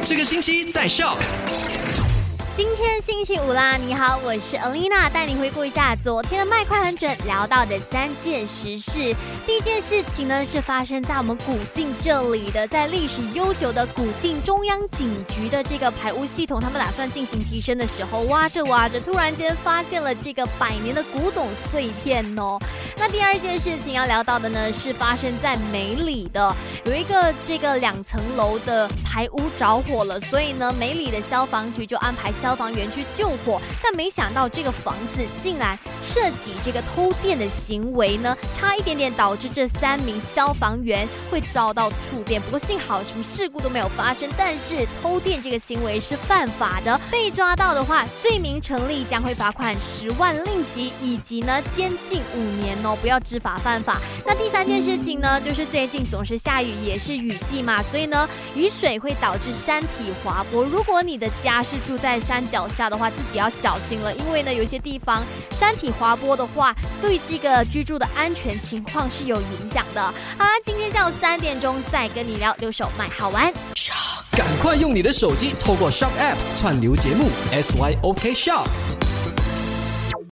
这个星期在 Shock。今天星期五啦，你好，我是 Alina，带你回顾一下昨天的麦快很准聊到的三件实事。第一件事情呢，是发生在我们古晋这里的，在历史悠久的古晋中央警局的这个排污系统，他们打算进行提升的时候，挖着挖着，突然间发现了这个百年的古董碎片哦。那第二件事情要聊到的呢，是发生在梅里的，有一个这个两层楼的排污着火了，所以呢，梅里的消防局就安排。消防员去救火，但没想到这个房子竟然涉及这个偷电的行为呢，差一点点导致这三名消防员会遭到触电。不过幸好什么事故都没有发生，但是偷电这个行为是犯法的，被抓到的话，罪名成立将会罚款十万令吉，以及呢监禁五年哦，不要知法犯法。那第三件事情呢，就是最近总是下雨，也是雨季嘛，所以呢雨水会导致山体滑坡。如果你的家是住在山。山脚下的话，自己要小心了，因为呢，有些地方山体滑坡的话，对这个居住的安全情况是有影响的。好啦，今天下午三点钟再跟你聊留守买好玩。赶快用你的手机透过 Shop App 串流节目 SYOK Shop。